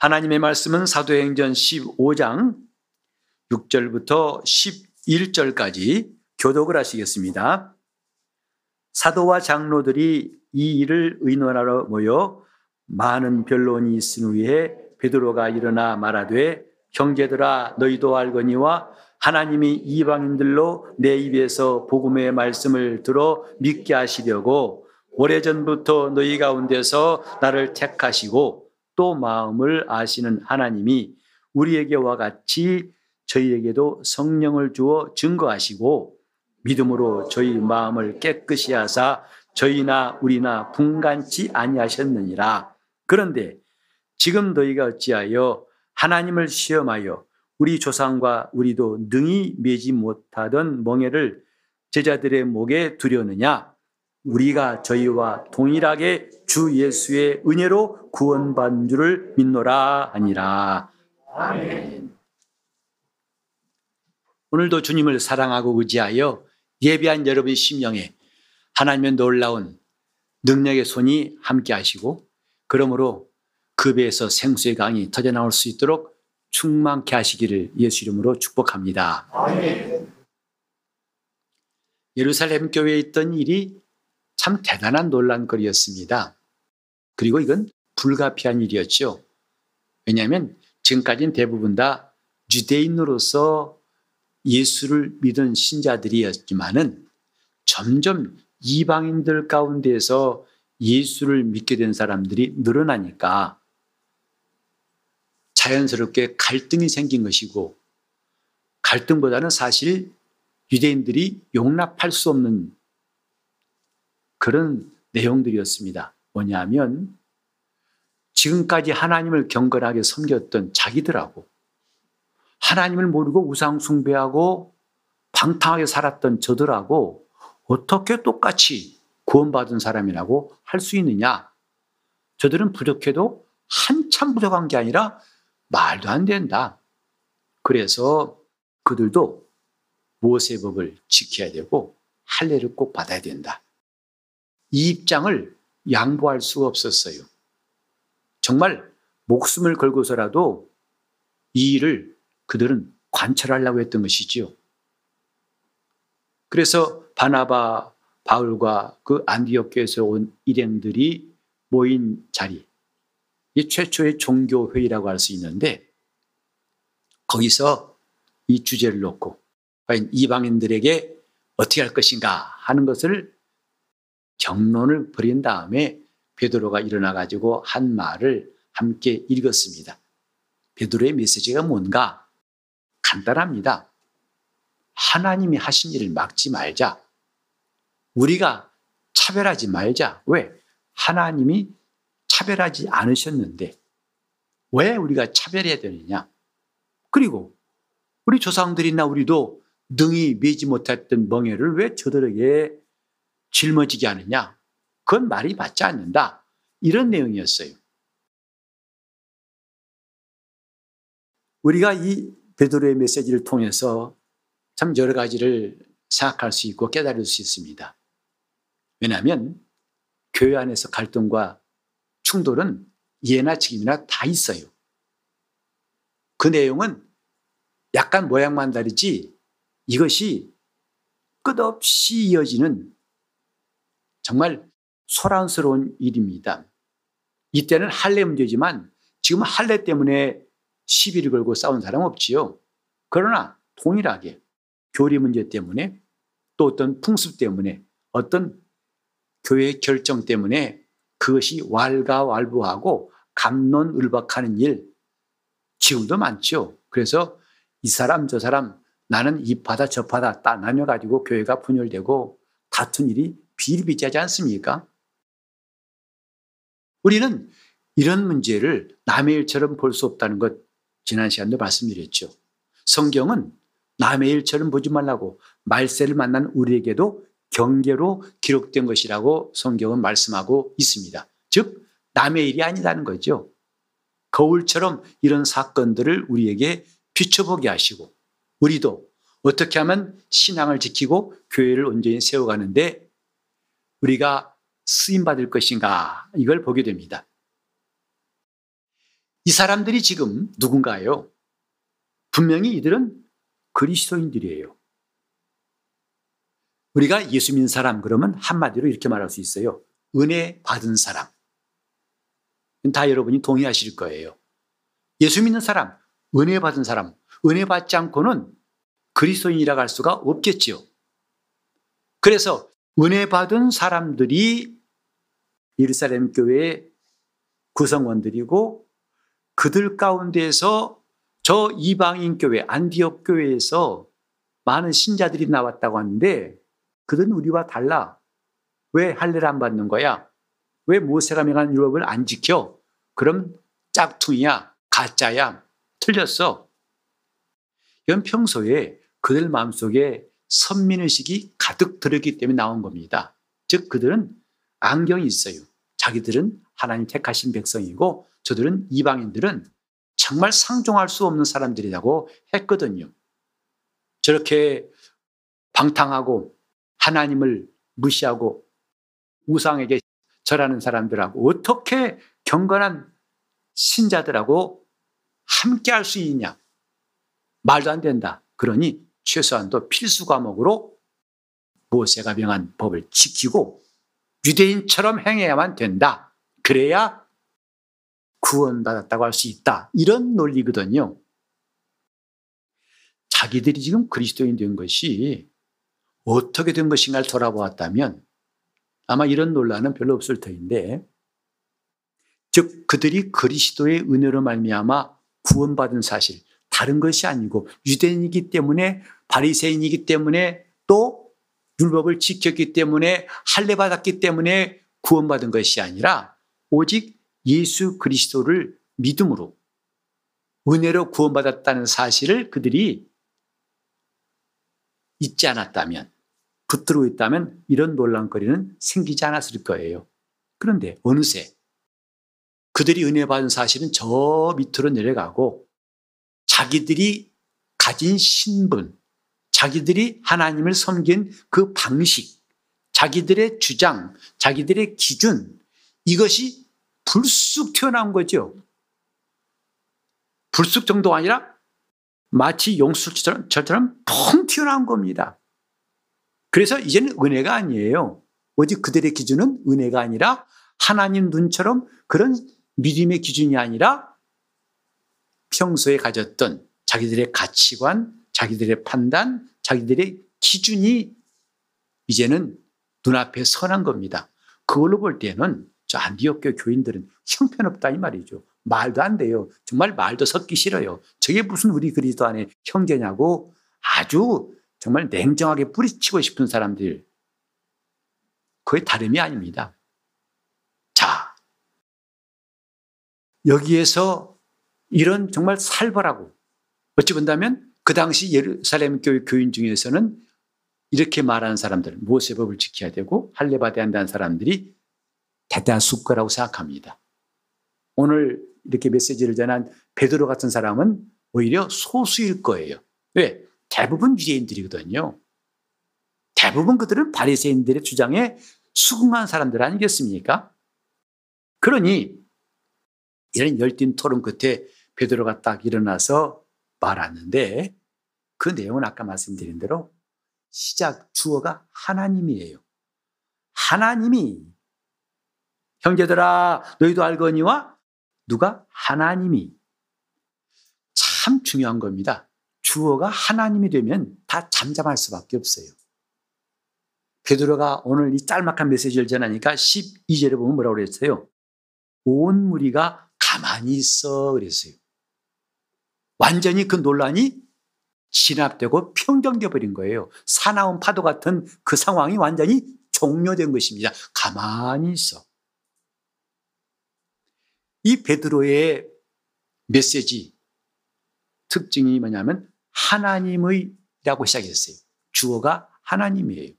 하나님의 말씀은 사도행전 15장 6절부터 11절까지 교독을 하시겠습니다. 사도와 장로들이 이 일을 의논하러 모여 많은 변론이 있은 후에 베드로가 일어나 말하되 형제들아 너희도 알거니와 하나님이 이방인들로 내 입에서 복음의 말씀을 들어 믿게 하시려고 오래전부터 너희 가운데서 나를 택하시고 또 마음을 아시는 하나님이 우리에게와 같이 저희에게도 성령을 주어 증거하시고 믿음으로 저희 마음을 깨끗이 하사 저희나 우리나 분간치 아니하셨느니라. 그런데 지금 너희가 어찌하여 하나님을 시험하여 우리 조상과 우리도 능히 매지 못하던 멍에를 제자들의 목에 두려느냐? 우리가 저희와 동일하게 주 예수의 은혜로 구원받는 줄을 믿노라 하니라. 아멘. 오늘도 주님을 사랑하고 의지하여 예비한 여러분의 심령에 하나님의 놀라운 능력의 손이 함께 하시고 그러므로 그 배에서 생수의 강이 터져 나올 수 있도록 충만케 하시기를 예수 이름으로 축복합니다. 아멘. 예루살렘 교회에 있던 일이 참 대단한 논란거리였습니다. 그리고 이건 불가피한 일이었죠. 왜냐하면 지금까지는 대부분 다 유대인으로서 예수를 믿은 신자들이었지만은 점점 이방인들 가운데서 예수를 믿게 된 사람들이 늘어나니까 자연스럽게 갈등이 생긴 것이고 갈등보다는 사실 유대인들이 용납할 수 없는 그런 내용들이었습니다. 뭐냐면 지금까지 하나님을 경건하게 섬겼던 자기들하고 하나님을 모르고 우상 숭배하고 방탕하게 살았던 저들하고 어떻게 똑같이 구원받은 사람이라고 할 수 있느냐? 저들은 부족해도 한참 부족한 게 아니라 말도 안 된다. 그래서 그들도 모세법을 지켜야 되고 할례를 꼭 받아야 된다. 이 입장을 양보할 수가 없었어요. 정말 목숨을 걸고서라도 이 일을 그들은 관철하려고 했던 것이지요. 그래서 바나바, 바울과 그 안디옥 교에서 온 일행들이 모인 자리, 이 최초의 종교 회의라고 할 수 있는데 거기서 이 주제를 놓고 과연 이방인들에게 어떻게 할 것인가 하는 것을 경론을 벌인 다음에 베드로가 일어나 가지고 한 말을 함께 읽었습니다. 베드로의 메시지가 뭔가 간단합니다. 하나님이 하신 일을 막지 말자. 우리가 차별하지 말자. 왜? 하나님이 차별하지 않으셨는데 왜 우리가 차별해야 되느냐? 그리고 우리 조상들이나 우리도 능히 매지 못했던 멍에를 왜 저들에게 짊어지게 하느냐? 그건 말이 맞지 않는다. 이런 내용이었어요. 우리가 이 베드로의 메시지를 통해서 참 여러 가지를 생각할 수 있고 깨달을 수 있습니다. 왜냐하면 교회 안에서 갈등과 충돌은 예나 지금이나 다 있어요. 그 내용은 약간 모양만 다르지 이것이 끝없이 이어지는 정말 소란스러운 일입니다. 이때는 할례 문제지만 지금 할례 때문에 시비를 걸고 싸운 사람 없지요. 그러나 동일하게 교리 문제 때문에 또 어떤 풍습 때문에 어떤 교회의 결정 때문에 그것이 왈가왈부하고 감론을박하는 일 지금도 많죠. 그래서 이 사람 저 사람 나는 이 파다 저 파다 딱 나뉘어 가지고 교회가 분열되고 다툰 일이 비일비재하지 않습니까? 우리는 이런 문제를 남의 일처럼 볼 수 없다는 것 지난 시간도 말씀드렸죠. 성경은 남의 일처럼 보지 말라고 말세를 만난 우리에게도 경계로 기록된 것이라고 성경은 말씀하고 있습니다. 즉 남의 일이 아니라는 거죠. 거울처럼 이런 사건들을 우리에게 비춰보게 하시고 우리도 어떻게 하면 신앙을 지키고 교회를 온전히 세워가는데 우리가 쓰임 받을 것인가 이걸 보게 됩니다. 이 사람들이 지금 누군가요? 분명히 이들은 그리스도인들이에요. 우리가 예수 믿는 사람 그러면 한마디로 이렇게 말할 수 있어요. 은혜 받은 사람. 다 여러분이 동의하실 거예요. 예수 믿는 사람, 은혜 받은 사람, 은혜 받지 않고는 그리스도인이라고 할 수가 없겠지요. 그래서 은혜 받은 사람들이 예루살렘 교회의 구성원들이고 그들 가운데서 저 이방인 교회 안디옥 교회에서 많은 신자들이 나왔다고 하는데 그들은 우리와 달라. 왜 할례를 안 받는 거야? 왜 모세가 명한 율법을 안 지켜? 그럼 짝퉁이야, 가짜야, 틀렸어. 이건 평소에 그들 마음속에 선민의식이 가득 들었기 때문에 나온 겁니다. 즉 그들은 안경이 있어요. 자기들은 하나님 택하신 백성이고 저들은 이방인들은 정말 상종할 수 없는 사람들이라고 했거든요. 저렇게 방탕하고 하나님을 무시하고 우상에게 절하는 사람들하고 어떻게 경건한 신자들하고 함께 할 수 있냐? 말도 안 된다. 그러니 최소한도 필수 과목으로 모세가 명한 법을 지키고 유대인처럼 행해야만 된다. 그래야 구원받았다고 할 수 있다. 이런 논리거든요. 자기들이 지금 그리스도인 된 것이 어떻게 된 것인가를 돌아보았다면 아마 이런 논란은 별로 없을 터인데 즉 그들이 그리스도의 은혜로 말미암아 구원받은 사실 다른 것이 아니고 유대인이기 때문에 바리새인이기 때문에 또 율법을 지켰기 때문에 할례 받았기 때문에 구원받은 것이 아니라 오직 예수 그리스도를 믿음으로 은혜로 구원받았다는 사실을 그들이 잊지 않았다면 붙들고 있다면 이런 논란거리는 생기지 않았을 거예요. 그런데 어느새 그들이 은혜 받은 사실은 저 밑으로 내려가고 자기들이 가진 신분, 자기들이 하나님을 섬긴 그 방식, 자기들의 주장, 자기들의 기준, 이것이 불쑥 튀어나온 거죠. 불쑥 정도가 아니라 마치 용수처럼 펑 튀어나온 겁니다. 그래서 이제는 은혜가 아니에요. 오직 그들의 기준은 은혜가 아니라 하나님 눈처럼 그런 믿음의 기준이 아니라 평소에 가졌던 자기들의 가치관, 자기들의 판단, 자기들의 기준이 이제는 눈앞에 선한 겁니다. 그걸로 볼 때는 저 안디옥교 교인들은 형편없다 이 말이죠. 말도 안 돼요. 정말 말도 섞기 싫어요. 저게 무슨 우리 그리스도 안에 형제냐고 아주 정말 냉정하게 뿌리치고 싶은 사람들. 그게 다름이 아닙니다. 자, 여기에서 이런 정말 살벌하고 어찌 본다면 그 당시 예루살렘 교회 교인 중에서는 이렇게 말하는 사람들, 모세법을 지켜야 되고 할례 받아야 한다는 사람들이 대다수 거라고 생각합니다. 오늘 이렇게 메시지를 전한 베드로 같은 사람은 오히려 소수일 거예요. 왜? 대부분 유대인들이거든요. 대부분 그들은 바리새인들의 주장에 수긍한 사람들 아니겠습니까? 그러니 이런 열띤 토론 끝에 베드로가 딱 일어나서 말하는데 그 내용은 아까 말씀드린 대로 시작 주어가 하나님이에요. 하나님이 형제들아 너희도 알거니와 누가 하나님이 참 중요한 겁니다. 주어가 하나님이 되면 다 잠잠할 수밖에 없어요. 베드로가 오늘 이 짤막한 메시지를 전하니까 12절에 보면 뭐라고 그랬어요? 온 무리가 가만히 있어 그랬어요. 완전히 그 논란이 진압되고 평정돼 버린 거예요. 사나운 파도 같은 그 상황이 완전히 종료된 것입니다. 가만히 있어. 이 베드로의 메시지 특징이 뭐냐면 하나님의라고 시작했어요. 주어가 하나님이에요.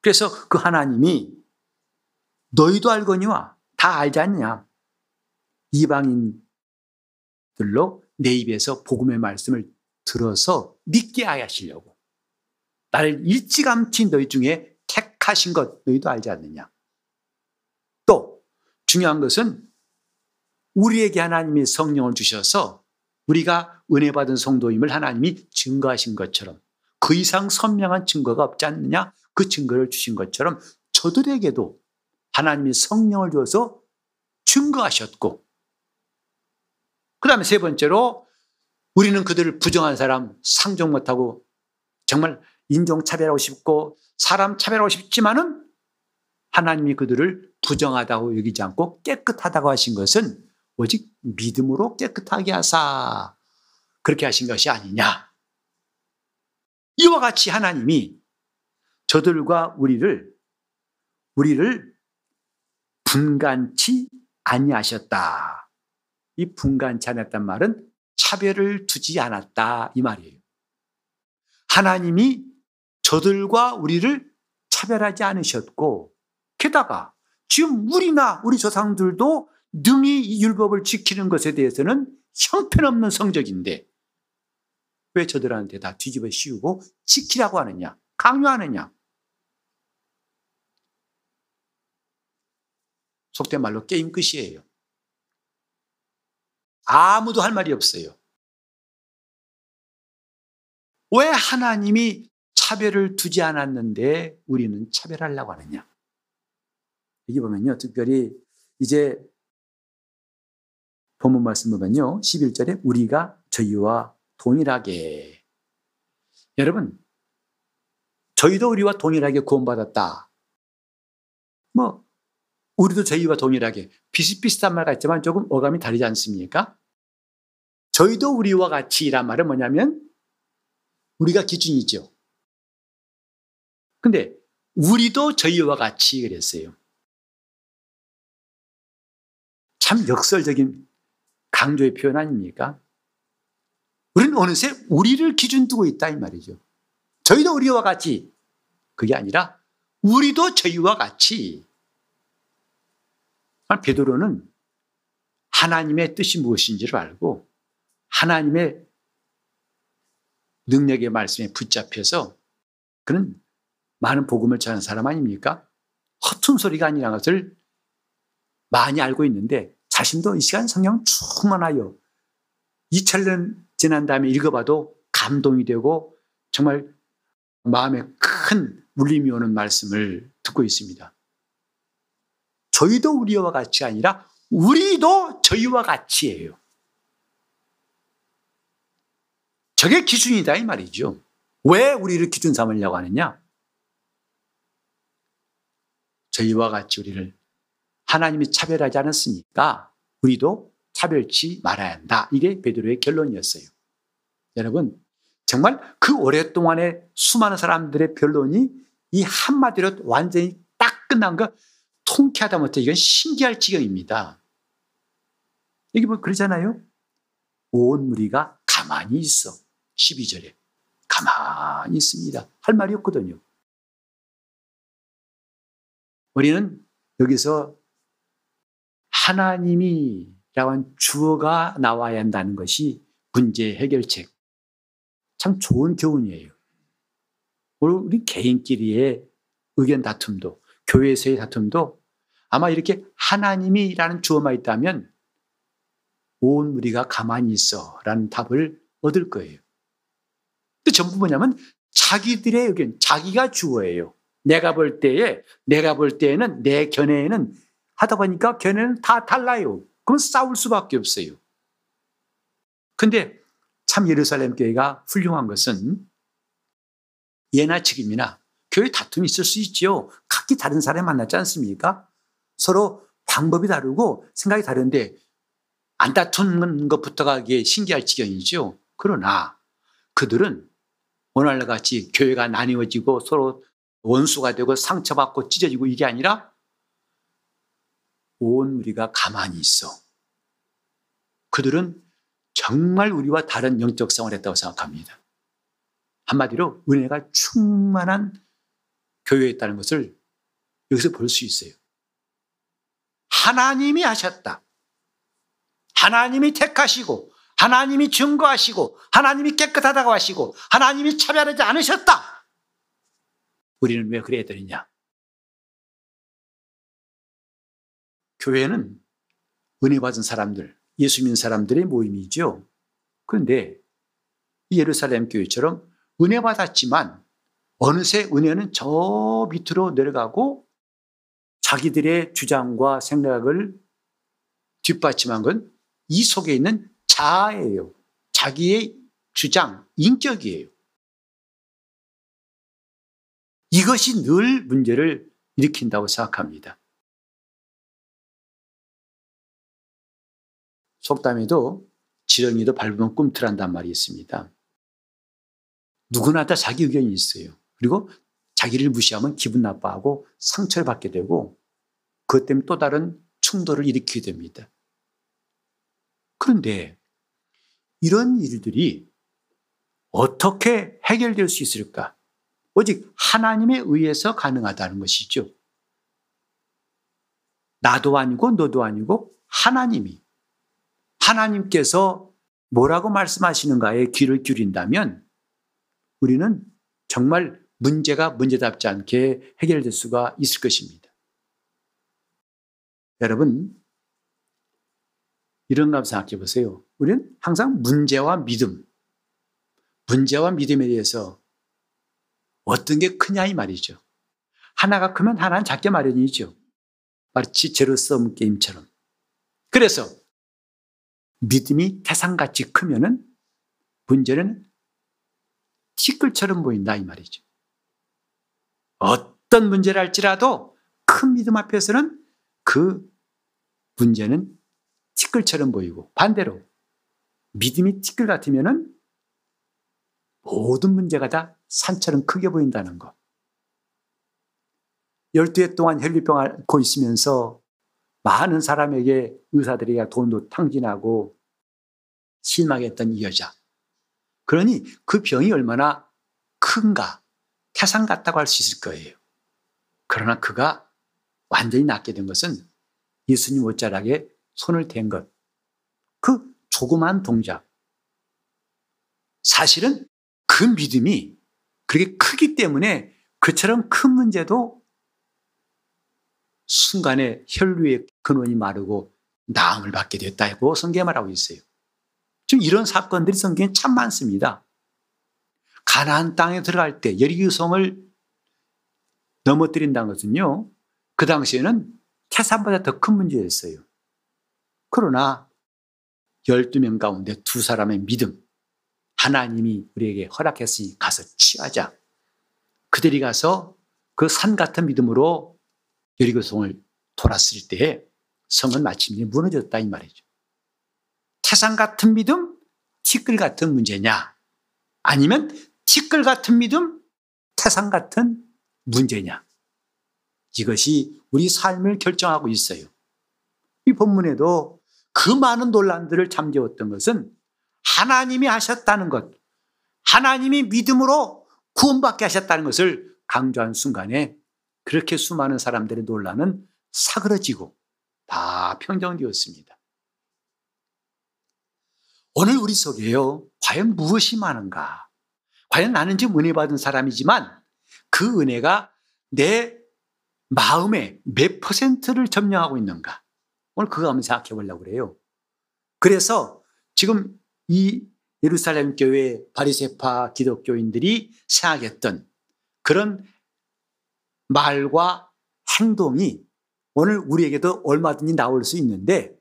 그래서 그 하나님이 너희도 알거니와 다 알지 않냐? 이방인들로 내 입에서 복음의 말씀을 들어서 믿게 하시려고. 나를 일찌감치 너희 중에 택하신 것 너희도 알지 않느냐? 또 중요한 것은 우리에게 하나님이 성령을 주셔서 우리가 은혜 받은 성도임을 하나님이 증거하신 것처럼 그 이상 선명한 증거가 없지 않느냐? 그 증거를 주신 것처럼 저들에게도 하나님이 성령을 줘서 증거하셨고 그 다음에 세 번째로 우리는 그들을 부정한 사람 상종 못하고 정말 인종 차별하고 싶고 사람 차별하고 싶지만은 하나님이 그들을 부정하다고 여기지 않고 깨끗하다고 하신 것은 오직 믿음으로 깨끗하게 하사 그렇게 하신 것이 아니냐. 이와 같이 하나님이 저들과 우리를 우리를 분간치 아니하셨다. 이 분간치 않았단 말은 차별을 두지 않았다 이 말이에요. 하나님이 저들과 우리를 차별하지 않으셨고 게다가 지금 우리나 우리 조상들도 능히 이 율법을 지키는 것에 대해서는 형편없는 성적인데 왜 저들한테 다 뒤집어 씌우고 지키라고 하느냐 강요하느냐 속된 말로 게임 끝이에요. 아무도 할 말이 없어요. 왜 하나님이 차별을 두지 않았는데 우리는 차별하려고 하느냐? 여기 보면요. 특별히 이제 본문 말씀 보면요. 11절에 우리가 저희와 동일하게 여러분 저희도 우리와 동일하게 구원받았다. 뭐 우리도 저희와 동일하게 비슷비슷한 말 같지만 조금 어감이 다르지 않습니까? 저희도 우리와 같이란 말은 뭐냐면 우리가 기준이죠. 근데 우리도 저희와 같이 그랬어요. 참 역설적인 강조의 표현 아닙니까? 우리는 어느새 우리를 기준 두고 있다 이 말이죠. 저희도 우리와 같이 그게 아니라 우리도 저희와 같이 베드로는 하나님의 뜻이 무엇인지를 알고 하나님의 능력의 말씀에 붙잡혀서 그는 많은 복음을 전하는 사람 아닙니까? 허튼 소리가 아니라는 것을 많이 알고 있는데 자신도 이 시간 성령 충만하여 2천년 지난 다음에 읽어봐도 감동이 되고 정말 마음에 큰 울림이 오는 말씀을 듣고 있습니다. 저희도 우리와 같이 아니라 우리도 저희와 같이예요. 저게 기준이다 이 말이죠. 왜 우리를 기준 삼으려고 하느냐? 저희와 같이 우리를 하나님이 차별하지 않았으니까 우리도 차별치 말아야 한다. 이게 베드로의 결론이었어요. 여러분, 정말 그 오랫동안의 수많은 사람들의 변론이 이 한마디로 완전히 딱 끝난 거 통쾌하다 못해 이건 신기할 지경입니다. 여기 뭐 그러잖아요. 온 무리가 가만히 있어. 12절에. 가만히 있습니다. 할 말이 없거든요. 우리는 여기서 하나님이 라고 주어가 나와야 한다는 것이 문제 해결책. 참 좋은 교훈이에요. 우리 개인끼리의 의견 다툼도, 교회에서의 다툼도 아마 이렇게 하나님이라는 주어만 있다면 온 우리가 가만히 있어 라는 답을 얻을 거예요. 그 전부 뭐냐면 자기들의 의견, 자기가 주어예요. 내가 볼 때에, 내가 볼 때에는 내 견해에는 하다 보니까 견해는 다 달라요. 그럼 싸울 수밖에 없어요. 근데 참 예루살렘 교회가 훌륭한 것은 예나 지금이나 교회 다툼이 있을 수 있죠. 각기 다른 사람 만났지 않습니까? 서로 방법이 다르고 생각이 다른데 안 다투는 것부터가 이게 신기할 지경이죠. 그러나 그들은 오늘날 같이 교회가 나뉘어지고 서로 원수가 되고 상처받고 찢어지고 이게 아니라 온 우리가 가만히 있어. 그들은 정말 우리와 다른 영적 생활을 했다고 생각합니다. 한마디로 은혜가 충만한 교회에 있다는 것을 여기서 볼 수 있어요. 하나님이 하셨다. 하나님이 택하시고, 하나님이 증거하시고, 하나님이 깨끗하다고 하시고, 하나님이 차별하지 않으셨다. 우리는 왜 그래야 되느냐? 교회는 은혜 받은 사람들, 예수 믿는 사람들의 모임이죠. 그런데 이 예루살렘 교회처럼 은혜 받았지만 어느새 은혜는 저 밑으로 내려가고 자기들의 주장과 생각을 뒷받침한 건 이 속에 있는 자아예요. 자기의 주장, 인격이에요. 이것이 늘 문제를 일으킨다고 생각합니다. 속담에도 지렁이도 밟으면 꿈틀한단 말이 있습니다. 누구나 다 자기 의견이 있어요. 그리고 자기를 무시하면 기분 나빠하고 상처를 받게 되고 그것 때문에 또 다른 충돌을 일으키게 됩니다. 그런데 이런 일들이 어떻게 해결될 수 있을까? 오직 하나님에 의해서 가능하다는 것이죠. 나도 아니고 너도 아니고 하나님이 하나님께서 뭐라고 말씀하시는가에 귀를 기울인다면 우리는 정말 문제가 문제답지 않게 해결될 수가 있을 것입니다. 여러분, 이런 감 생각해 보세요. 우리는 항상 문제와 믿음, 문제와 믿음에 대해서 어떤 게 크냐 이 말이죠. 하나가 크면 하나는 작게 마련이죠. 마치 제로섬 게임처럼. 그래서 믿음이 태산같이 크면은 문제는 티끌처럼 보인다 이 말이죠. 어떤 문제를 할지라도 큰 믿음 앞에서는 그 문제는 티끌처럼 보이고 반대로 믿음이 티끌 같으면은 모든 문제가 다 산처럼 크게 보인다는 것. 12해 동안 혈류병 앓고 있으면서 많은 사람에게 의사들이 돈도 탕진하고 실망했던 이 여자. 그러니 그 병이 얼마나 큰가, 태산 같다고 할 수 있을 거예요. 그러나 그가 완전히 낫게 된 것은 예수님 옷자락에 손을 댄 것. 그 조그만 동작. 사실은 그 믿음이 그렇게 크기 때문에 그처럼 큰 문제도 순간에 혈류의 근원이 마르고 나음을 받게 됐다고 성경에 말하고 있어요. 지금 이런 사건들이 성경에 참 많습니다. 가나안 땅에 들어갈 때 여리고성을 넘어뜨린다는 것은요. 그 당시에는 태산보다 더 큰 문제였어요. 그러나 12명 가운데 두 사람의 믿음, 하나님이 우리에게 허락했으니 가서 취하자. 그들이 가서 그 산 같은 믿음으로 여리고성을 돌았을 때에 성은 마침내 무너졌다 이 말이죠. 태산 같은 믿음, 티끌 같은 문제냐? 아니면 티끌 같은 믿음, 태산 같은 문제냐? 이것이 우리 삶을 결정하고 있어요. 이 본문에도 그 많은 논란들을 잠재웠던 것은 하나님이 하셨다는 것, 하나님이 믿음으로 구원받게 하셨다는 것을 강조한 순간에 그렇게 수많은 사람들의 논란은 사그러지고 다 평정되었습니다. 오늘 우리 속에요, 과연 무엇이 많은가? 과연 나는 지금 은혜 받은 사람이지만 그 은혜가 내 마음의 몇 퍼센트를 점령하고 있는가? 오늘 그거 한번 생각해 보려고 그래요. 그래서 지금 이 예루살렘 교회 바리세파 기독교인들이 생각했던 그런 말과 행동이 오늘 우리에게도 얼마든지 나올 수 있는데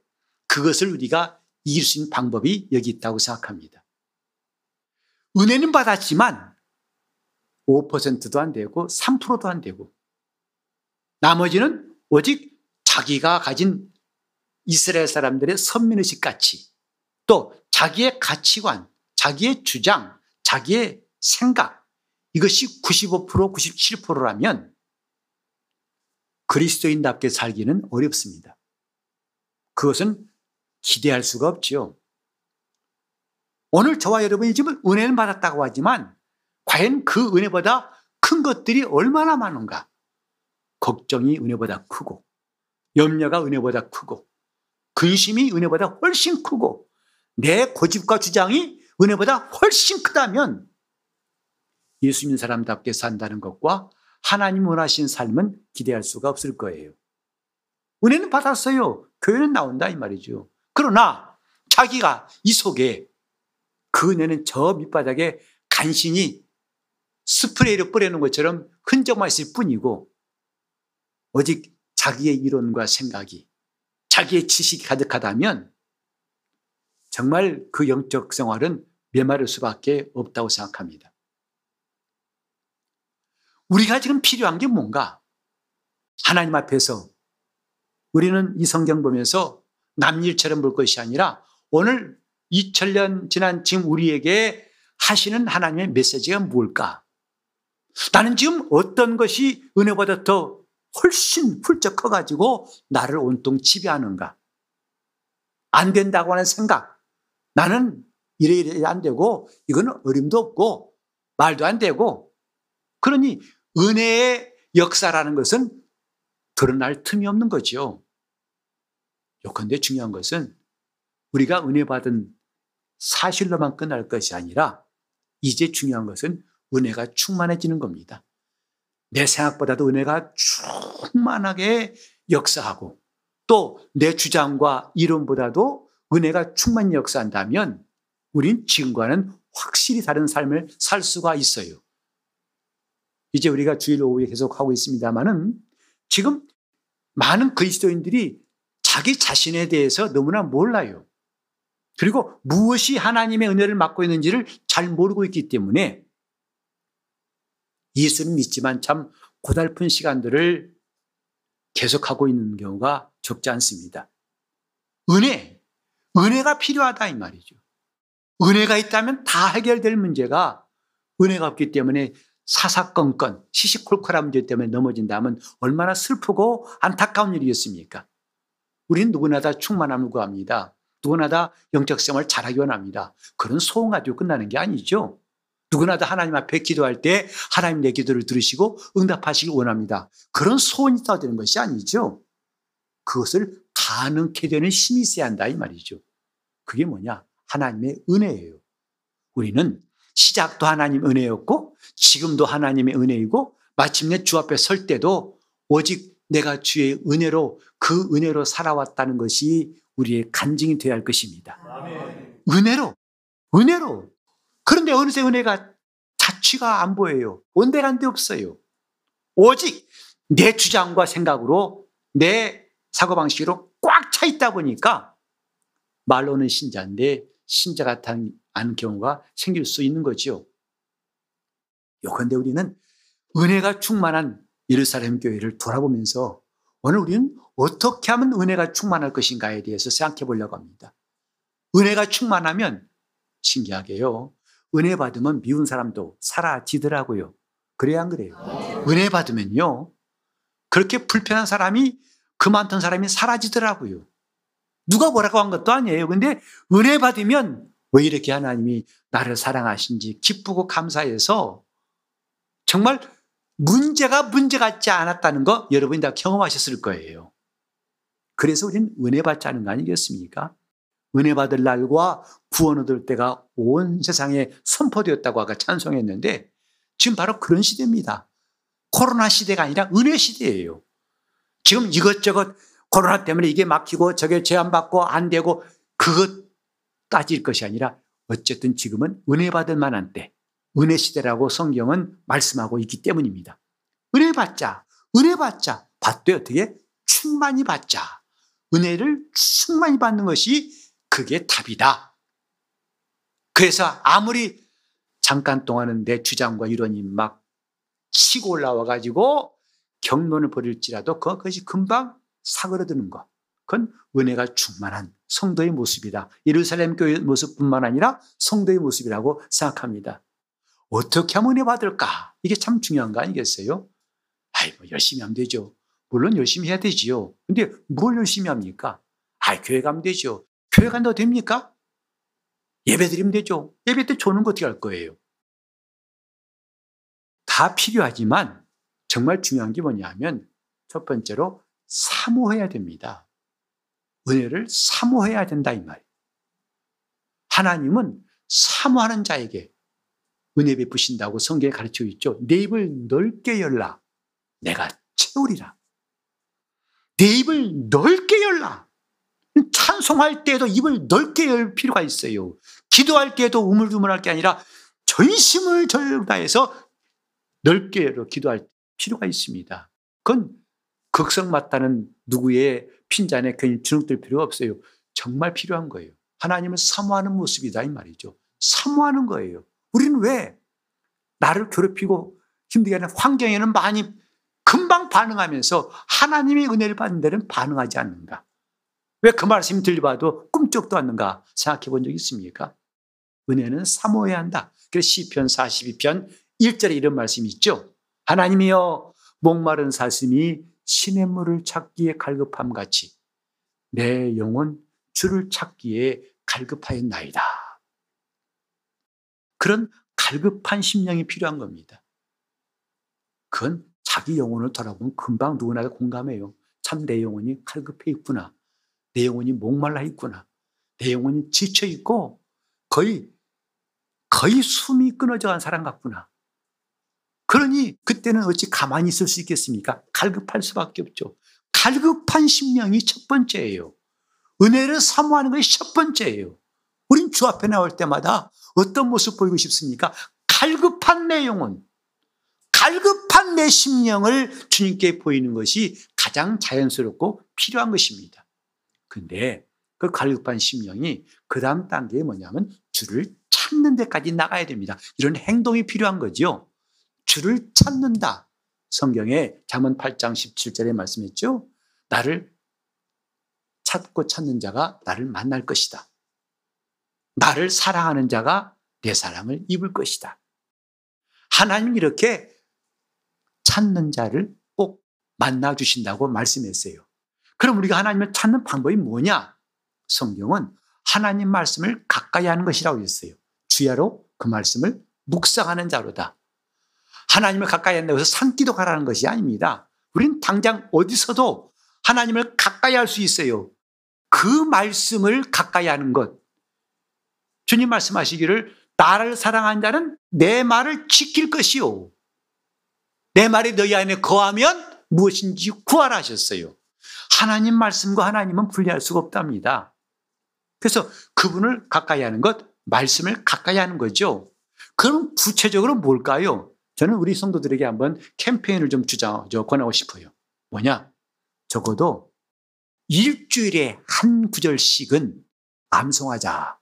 그것을 우리가 이길 수 있는 방법이 여기 있다고 생각합니다. 은혜는 받았지만 5%도 안 되고 3%도 안 되고 나머지는 오직 자기가 가진 이스라엘 사람들의 선민의식 같이 또 자기의 가치관, 자기의 주장, 자기의 생각 이것이 95% 97%라면 그리스도인답게 살기는 어렵습니다. 그것은 기대할 수가 없지요. 오늘 저와 여러분이 지금 은혜를 받았다고 하지만 과연 그 은혜보다 큰 것들이 얼마나 많은가? 걱정이 은혜보다 크고 염려가 은혜보다 크고 근심이 은혜보다 훨씬 크고 내 고집과 주장이 은혜보다 훨씬 크다면 예수 믿는 사람답게 산다는 것과 하나님 원하신 삶은 기대할 수가 없을 거예요. 은혜는 받았어요. 교회는 나온다 이 말이죠. 그러나 자기가 이 속에 그 은혜는 저 밑바닥에 간신히 스프레이를 뿌리는 것처럼 흔적만 있을 뿐이고 오직 자기의 이론과 생각이 자기의 지식이 가득하다면 정말 그 영적 생활은 메마를 수밖에 없다고 생각합니다. 우리가 지금 필요한 게 뭔가? 하나님 앞에서 우리는 이 성경 보면서 남일처럼 볼 것이 아니라 오늘 2000년 지난 지금 우리에게 하시는 하나님의 메시지가 뭘까? 나는 지금 어떤 것이 은혜보다 더 훨씬 훌쩍 커가지고 나를 온통 지배하는가? 안 된다고 하는 생각. 나는 이래 이래 안 되고 이거는 어림도 없고 말도 안 되고 그러니 은혜의 역사라는 것은 드러날 틈이 없는 거죠. 요컨대 중요한 것은 우리가 은혜 받은 사실로만 끝날 것이 아니라 이제 중요한 것은 은혜가 충만해지는 겁니다. 내 생각보다도 은혜가 충만하게 역사하고 또 내 주장과 이론보다도 은혜가 충만히 역사한다면 우린 지금과는 확실히 다른 삶을 살 수가 있어요. 이제 우리가 주일 오후에 계속 하고 있습니다만은 지금 많은 그리스도인들이 자기 자신에 대해서 너무나 몰라요. 그리고 무엇이 하나님의 은혜를 맡고 있는지를 잘 모르고 있기 때문에 예수는 믿지만 참 고달픈 시간들을 계속하고 있는 경우가 적지 않습니다. 은혜, 은혜가 필요하다 이 말이죠. 은혜가 있다면 다 해결될 문제가 은혜가 없기 때문에 사사건건, 시시콜콜한 문제 때문에 넘어진다면 얼마나 슬프고 안타까운 일이었습니까? 우리는 누구나 다 충만함을 구합니다. 누구나 다 영적 생활을 잘하기 원합니다. 그런 소원 가지고 끝나는 게 아니죠. 누구나 다 하나님 앞에 기도할 때 하나님 내 기도를 들으시고 응답하시길 원합니다. 그런 소원이 있어야 되는 것이 아니죠. 그것을 가능케 되는 힘이 있어야 한다 이 말이죠. 그게 뭐냐? 하나님의 은혜예요. 우리는 시작도 하나님 은혜였고 지금도 하나님의 은혜이고 마침내 주 앞에 설 때도 오직 내가 주의 은혜로 그 은혜로 살아왔다는 것이 우리의 간증이 되어야 할 것입니다. 아멘. 은혜로, 은혜로. 그런데 어느새 은혜가 자취가 안 보여요. 온데간데 없어요. 오직 내 주장과 생각으로 내 사고방식으로 꽉 차 있다 보니까 말로는 신자인데 신자 같지 않은 경우가 생길 수 있는 거지요. 요컨대 우리는 은혜가 충만한 예루살렘 교회를 돌아보면서 오늘 우리는 어떻게 하면 은혜가 충만할 것인가에 대해서 생각해 보려고 합니다. 은혜가 충만하면 신기하게요. 은혜 받으면 미운 사람도 사라지더라고요. 그래야 안 그래요? 은혜 받으면요. 그렇게 불편한 사람이 그 많던 사람이 사라지더라고요. 누가 뭐라고 한 것도 아니에요. 근데 은혜 받으면 왜 이렇게 하나님이 나를 사랑하신지 기쁘고 감사해서 정말 문제가 문제 같지 않았다는 거 여러분이 다 경험하셨을 거예요. 그래서 우리는 은혜 받지 않은 거 아니겠습니까? 은혜 받을 날과 구원 얻을 때가 온 세상에 선포되었다고 아까 찬송했는데 지금 바로 그런 시대입니다. 코로나 시대가 아니라 은혜 시대예요. 지금 이것저것 코로나 때문에 이게 막히고 저게 제한받고 안 되고 그것 따질 것이 아니라 어쨌든 지금은 은혜 받을 만한 때, 은혜 시대라고 성경은 말씀하고 있기 때문입니다. 은혜 받자, 은혜 받자, 받되 어떻게? 충만히 받자. 은혜를 충만히 받는 것이 그게 답이다. 그래서 아무리 잠깐 동안은 내 주장과 이론이 막 치고 올라와 가지고 경론을 벌일지라도 그것이 금방 사그러드는 것. 그건 은혜가 충만한 성도의 모습이다. 예루살렘 교회 모습뿐만 아니라 성도의 모습이라고 생각합니다. 어떻게 하면 은혜 받을까? 이게 참 중요한 거 아니겠어요? 아이, 뭐 열심히 하면 되죠. 물론 열심히 해야 되지요. 근데 뭘 열심히 합니까? 아이, 교회 가면 되죠. 교회 간다고 됩니까? 예배 드리면 되죠. 예배 때 조는 거 어떻게 할 거예요? 다 필요하지만 정말 중요한 게 뭐냐면 첫 번째로 사모해야 됩니다. 은혜를 사모해야 된다 이 말이에요. 하나님은 사모하는 자에게 은혜 베푸신다고 성경에 가르치고 있죠. 내 입을 넓게 열라. 내가 채우리라. 내 입을 넓게 열라. 찬송할 때에도 입을 넓게 열 필요가 있어요. 기도할 때에도 우물쭈물할 게 아니라 전심을 다해서 넓게 기도할 필요가 있습니다. 그건 극성 맞다는 누구의 핀잔에 괜히 주눅들 필요 없어요. 정말 필요한 거예요. 하나님을 사모하는 모습이다 이 말이죠. 사모하는 거예요. 우리는 왜 나를 괴롭히고 힘들게 하는 환경에는 많이 금방 반응하면서 하나님의 은혜를 받는 데는 반응하지 않는가? 왜 그 말씀이 들려봐도 꿈쩍도 않는가 생각해 본 적 있습니까? 은혜는 사모해야 한다. 그래서 시편 42편 1절에 이런 말씀이 있죠. 하나님이여 목마른 사슴이 시냇물을 찾기에 갈급함 같이 내 영혼 주를 찾기에 갈급하였나이다. 그런 갈급한 심령이 필요한 겁니다. 그건 자기 영혼을 돌아보면 금방 누구나 공감해요. 참 내 영혼이 갈급해 있구나. 내 영혼이 목말라 있구나. 내 영혼이 지쳐 있고 거의 거의 숨이 끊어져 간 사람 같구나. 그러니 그때는 어찌 가만히 있을 수 있겠습니까? 갈급할 수밖에 없죠. 갈급한 심령이 첫 번째예요. 은혜를 사모하는 것이 첫 번째예요. 우린 주 앞에 나올 때마다 어떤 모습 보이고 싶습니까? 갈급한 내 영혼, 갈급한 내 심령을 주님께 보이는 것이 가장 자연스럽고 필요한 것입니다. 근데 그 갈급한 심령이 그 다음 단계에 뭐냐면 주를 찾는 데까지 나가야 됩니다. 이런 행동이 필요한 거죠. 주를 찾는다. 성경에 잠언 8장 17절에 말씀했죠. 나를 찾고 찾는 자가 나를 만날 것이다. 나를 사랑하는 자가 내 사랑을 입을 것이다. 하나님 이렇게 찾는 자를 꼭 만나 주신다고 말씀했어요. 그럼 우리가 하나님을 찾는 방법이 뭐냐? 성경은 하나님 말씀을 가까이 하는 것이라고 했어요. 주야로 그 말씀을 묵상하는 자로다. 하나님을 가까이 한다고 해서 산기도 가라는 것이 아닙니다. 우리는 당장 어디서도 하나님을 가까이 할 수 있어요. 그 말씀을 가까이 하는 것. 주님 말씀하시기를 나를 사랑한 자는 내 말을 지킬 것이요. 내 말이 너희 안에 거하면 무엇인지 구하라 하셨어요. 하나님 말씀과 하나님은 분리할 수가 없답니다. 그래서 그분을 가까이 하는 것, 말씀을 가까이 하는 거죠. 그럼 구체적으로 뭘까요? 저는 우리 성도들에게 한번 캠페인을 좀 주자, 저 권하고 싶어요. 뭐냐? 적어도 일주일에 한 구절씩은 암송하자.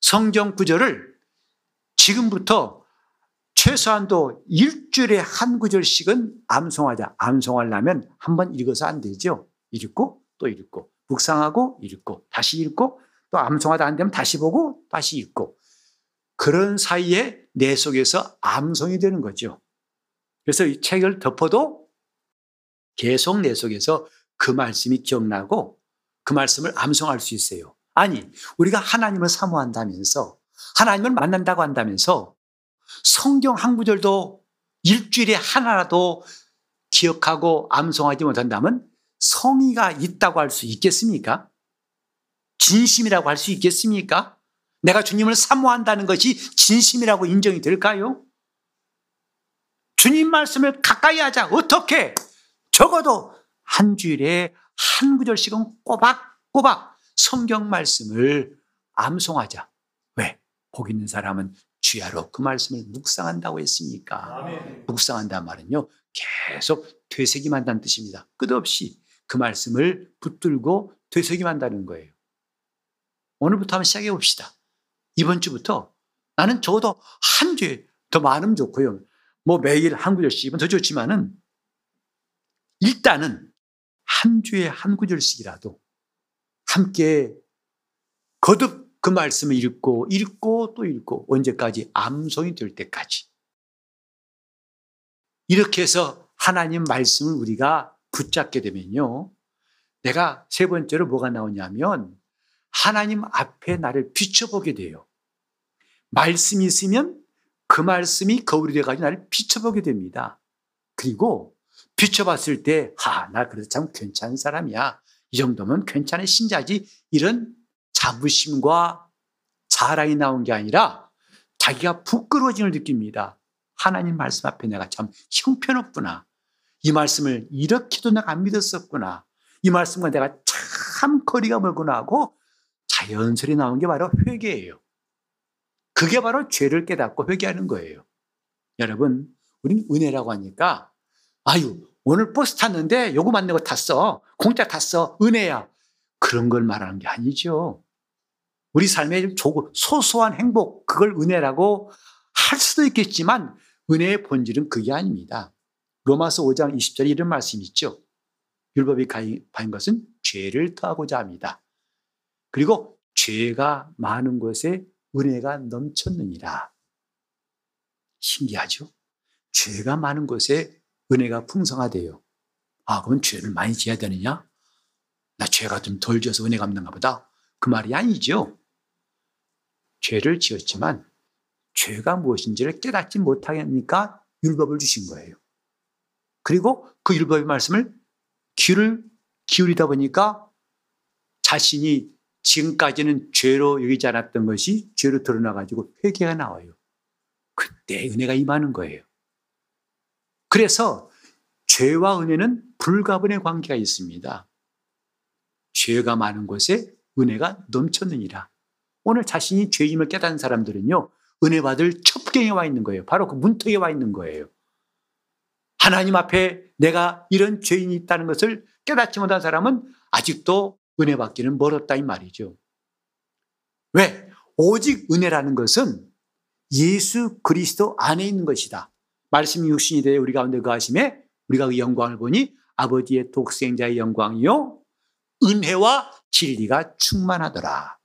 성경 구절을 지금부터 최소한도 일주일에 한 구절씩은 암송하자. 암송하려면 한 번 읽어서 안 되죠. 읽고 또 읽고 묵상하고 읽고 다시 읽고 또 암송하다 안 되면 다시 보고 다시 읽고 그런 사이에 내 속에서 암송이 되는 거죠. 그래서 이 책을 덮어도 계속 내 속에서 그 말씀이 기억나고 그 말씀을 암송할 수 있어요. 아니, 우리가 하나님을 사모한다면서 하나님을 만난다고 한다면서 성경 한 구절도 일주일에 하나라도 기억하고 암송하지 못한다면 성의가 있다고 할 수 있겠습니까? 진심이라고 할 수 있겠습니까? 내가 주님을 사모한다는 것이 진심이라고 인정이 될까요? 주님 말씀을 가까이 하자. 어떻게? 적어도 한 주일에 한 구절씩은 꼬박꼬박 성경 말씀을 암송하자. 왜? 복 있는 사람은 주야로 그 말씀을 묵상한다고 했으니까. 아멘. 묵상한다는 말은요, 계속 되새김 한다는 뜻입니다. 끝없이 그 말씀을 붙들고 되새김 한다는 거예요. 오늘부터 한번 시작해 봅시다. 이번 주부터 나는 적어도 한 주에 더 많으면 좋고요. 뭐 매일 한 구절씩은 더 좋지만은 일단은 한 주에 한 구절씩이라도 함께 거듭 그 말씀을 읽고 읽고 또 읽고 언제까지 암송이 될 때까지 이렇게 해서 하나님 말씀을 우리가 붙잡게 되면요. 내가 세 번째로 뭐가 나오냐면 하나님 앞에 나를 비춰보게 돼요. 말씀이 있으면 그 말씀이 거울이 돼가지고 나를 비춰보게 됩니다. 그리고 비춰봤을 때, 하, 나 그래도 참 괜찮은 사람이야. 이 정도면 괜찮은 신자지. 이런 자부심과 자랑이 나온 게 아니라 자기가 부끄러워짐을 느낍니다. 하나님 말씀 앞에 내가 참 형편없구나. 이 말씀을 이렇게도 내가 안 믿었었구나. 이 말씀과 내가 참참 거리가 멀구나 하고 자연스레 나온 게 바로 회개예요. 그게 바로 죄를 깨닫고 회개하는 거예요. 여러분, 우리는 은혜라고 하니까 아유, 오늘 버스 탔는데 요금 안 내고 탔어. 공짜 탔어. 은혜야. 그런 걸 말하는 게 아니죠. 우리 삶의 조금 소소한 행복, 그걸 은혜라고 할 수도 있겠지만 은혜의 본질은 그게 아닙니다. 로마서 5장 20절에 이런 말씀이 있죠. 율법이 가입한 것은 죄를 더하고자 합니다. 그리고 죄가 많은 곳에 은혜가 넘쳤느니라. 신기하죠? 죄가 많은 곳에 은혜가 풍성하대요. 아, 그럼 죄를 많이 지어야 되느냐? 나 죄가 좀 덜 지어서 은혜 갚는가 보다. 그 말이 아니죠. 죄를 지었지만 죄가 무엇인지를 깨닫지 못하니까 율법을 주신 거예요. 그리고 그 율법의 말씀을 귀를 기울이다 보니까 자신이 지금까지는 죄로 여기지 않았던 것이 죄로 드러나가지고 회개가 나와요. 그때 은혜가 임하는 거예요. 그래서 죄와 은혜는 불가분의 관계가 있습니다. 죄가 많은 곳에 은혜가 넘쳤느니라. 오늘 자신이 죄임을 깨닫는 사람들은요, 은혜 받을 첩경에 와 있는 거예요. 바로 그 문턱에 와 있는 거예요. 하나님 앞에 내가 이런 죄인이 있다는 것을 깨닫지 못한 사람은 아직도 은혜 받기는 멀었다 이 말이죠. 왜? 오직 은혜라는 것은 예수 그리스도 안에 있는 것이다. 말씀이 육신이 되어 우리 가운데 거하심에 우리가 그 영광을 보니 아버지의 독생자의 영광이요 은혜와 진리가 충만하더라.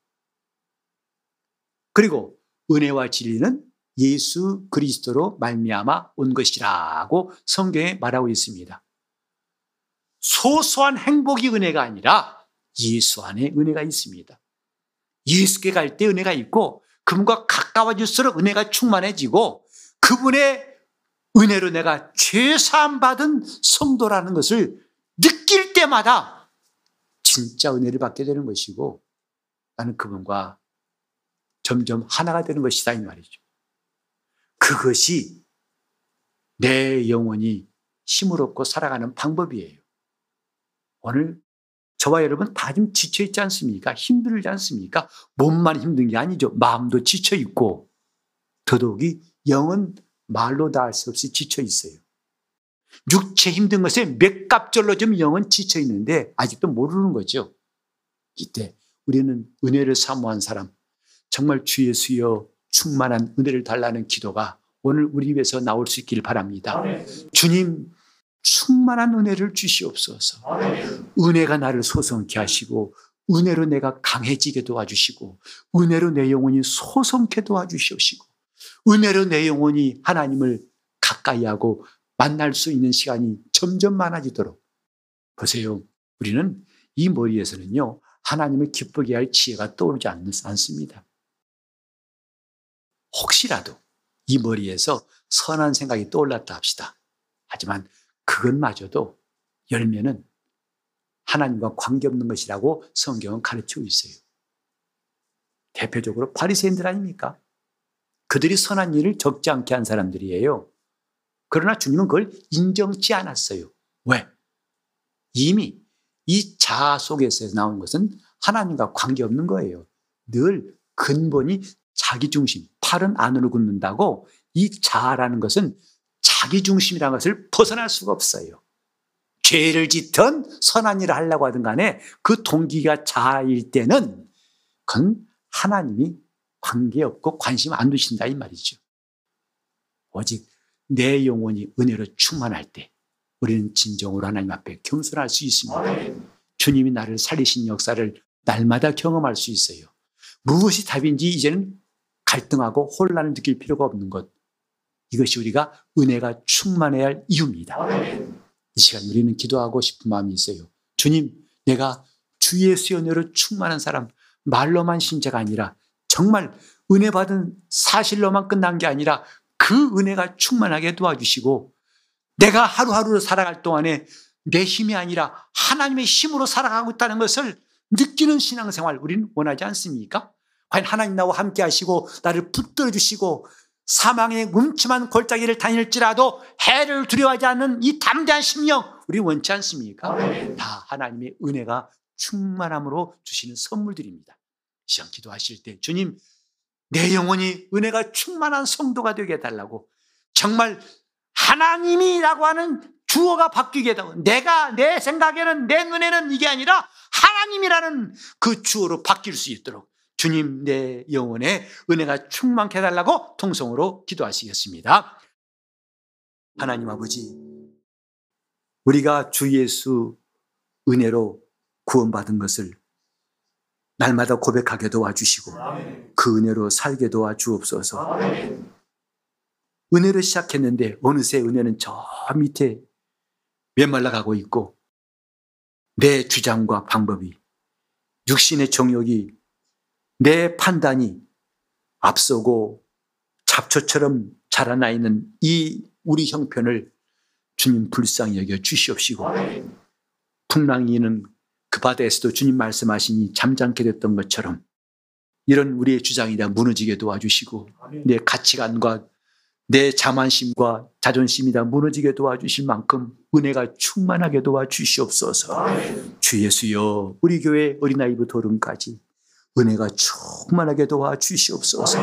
그리고 은혜와 진리는 예수 그리스도로 말미암아 온 것이라고 성경에 말하고 있습니다. 소소한 행복이 은혜가 아니라 예수 안에 은혜가 있습니다. 예수께 갈 때 은혜가 있고 그분과 가까워질수록 은혜가 충만해지고 그분의 은혜로 내가 죄사함 받은 성도라는 것을 느낄 때마다 진짜 은혜를 받게 되는 것이고 나는 그분과 점점 하나가 되는 것이다 이 말이죠. 그것이 내 영혼이 힘을 얻고 살아가는 방법이에요. 오늘 저와 여러분 다 좀 지쳐 있지 않습니까? 힘들지 않습니까? 몸만 힘든 게 아니죠. 마음도 지쳐 있고 더더욱이 영은 말로 다 할 수 없이 지쳐 있어요. 육체 힘든 것에 몇 갑절로 좀 영은 지쳐 있는데 아직도 모르는 거죠. 이때 우리는 은혜를 사모한 사람, 정말 주 예수여 충만한 은혜를 달라는 기도가 오늘 우리 입에서 나올 수 있기를 바랍니다. 주님, 충만한 은혜를 주시옵소서. 은혜가 나를 소성케 하시고, 은혜로 내가 강해지게 도와주시고, 은혜로 내 영혼이 소성케 도와주시옵시고, 은혜로 내 영혼이 하나님을 가까이 하고 만날 수 있는 시간이 점점 많아지도록. 보세요. 우리는 이 머리에서는요, 하나님을 기쁘게 할 지혜가 떠오르지 않습니다. 혹시라도 이 머리에서 선한 생각이 떠올랐다 합시다. 하지만 그것마저도 열매는 하나님과 관계없는 것이라고 성경은 가르치고 있어요. 대표적으로 바리새인들 아닙니까? 그들이 선한 일을 적지 않게 한 사람들이에요. 그러나 주님은 그걸 인정치 않았어요. 왜? 이미 이 자아 속에서 나온 것은 하나님과 관계없는 거예요. 늘 근본이 자기 중심, 팔은 안으로 굽는다고 이 자아라는 것은 자기 중심이라는 것을 벗어날 수가 없어요. 죄를 짓든 선한 일을 하려고 하든 간에 그 동기가 자아일 때는 그건 하나님이 관계없고 관심 안 두신다 이 말이죠. 오직 내 영혼이 은혜로 충만할 때 우리는 진정으로 하나님 앞에 겸손할 수 있습니다. 주님이 나를 살리신 역사를 날마다 경험할 수 있어요. 무엇이 답인지 이제는 갈등하고 혼란을 느낄 필요가 없는 것. 이것이 우리가 은혜가 충만해야 할 이유입니다. 이 시간 우리는 기도하고 싶은 마음이 있어요. 주님, 내가 주의 수연으로 충만한 사람, 말로만 신자가 아니라 정말 은혜 받은 사실로만 끝난 게 아니라 그 은혜가 충만하게 도와주시고 내가 하루하루 살아갈 동안에 내 힘이 아니라 하나님의 힘으로 살아가고 있다는 것을 느끼는 신앙생활 우리는 원하지 않습니까? 과연 하나님 나와 함께 하시고 나를 붙들어 주시고 사망의 음침한 골짜기를 다닐지라도 해를 두려워하지 않는 이 담대한 심령 우리 원치 않습니까? 다 하나님의 은혜가 충만함으로 주시는 선물들입니다. 시험 기도하실 때 주님 내 영혼이 은혜가 충만한 성도가 되게 해달라고 정말 하나님이라고 하는 주어가 바뀌게 되고 내가 내 생각에는 내 눈에는 이게 아니라 하나님이라는 그 주어로 바뀔 수 있도록 주님 내 영혼에 은혜가 충만케 해달라고 통성으로 기도하시겠습니다. 하나님 아버지 우리가 주 예수 은혜로 구원받은 것을 날마다 고백하게 도와주시고 그 은혜로 살게 도와주옵소서. 은혜를 시작했는데 어느새 은혜는 저 밑에 메말라 가고 있고 내 주장과 방법이 육신의 정욕이 내 판단이 앞서고 잡초처럼 자라나 있는 이 우리 형편을 주님 불쌍히 여겨 주시옵시고 풍랑이는 그 바다에서도 주님 말씀하시니 잠잠게 됐던 것처럼 이런 우리의 주장이 다 무너지게 도와주시고 내 가치관과 내 자만심과 자존심이 다 무너지게 도와주실 만큼 은혜가 충만하게 도와주시옵소서. 주 예수여, 우리 교회 어린아이부터 어른까지 은혜가 충만하게 도와 주시옵소서.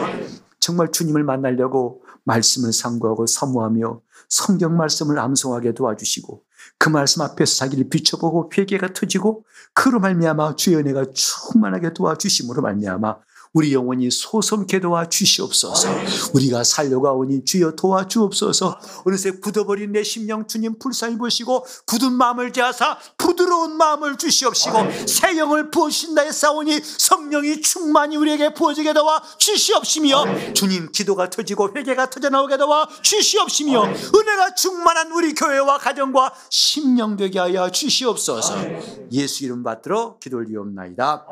정말 주님을 만나려고 말씀을 상고하고 사모하며 성경 말씀을 암송하게 도와주시고 그 말씀 앞에서 자기를 비춰보고 회개가 터지고 그로 말미암아 주의 은혜가 충만하게 도와주심으로 말미암아 우리 영혼이 소성케 도와 주시옵소서. 우리가 살려가 오니 주여 도와 주옵소서. 어느새 굳어버린 내 심령 주님 불쌍히 보시고 굳은 마음을 제하사 부드러운 마음을 주시옵시고 새 영을 부으신다 했사오니 성령이 충만히 우리에게 부어지게 도와 주시옵시며 주님 기도가 터지고 회개가 터져나오게 도와 주시옵시며 은혜가 충만한 우리 교회와 가정과 심령 되게 하여 주시옵소서. 예수 이름 받들어 기도를 이옵나이다.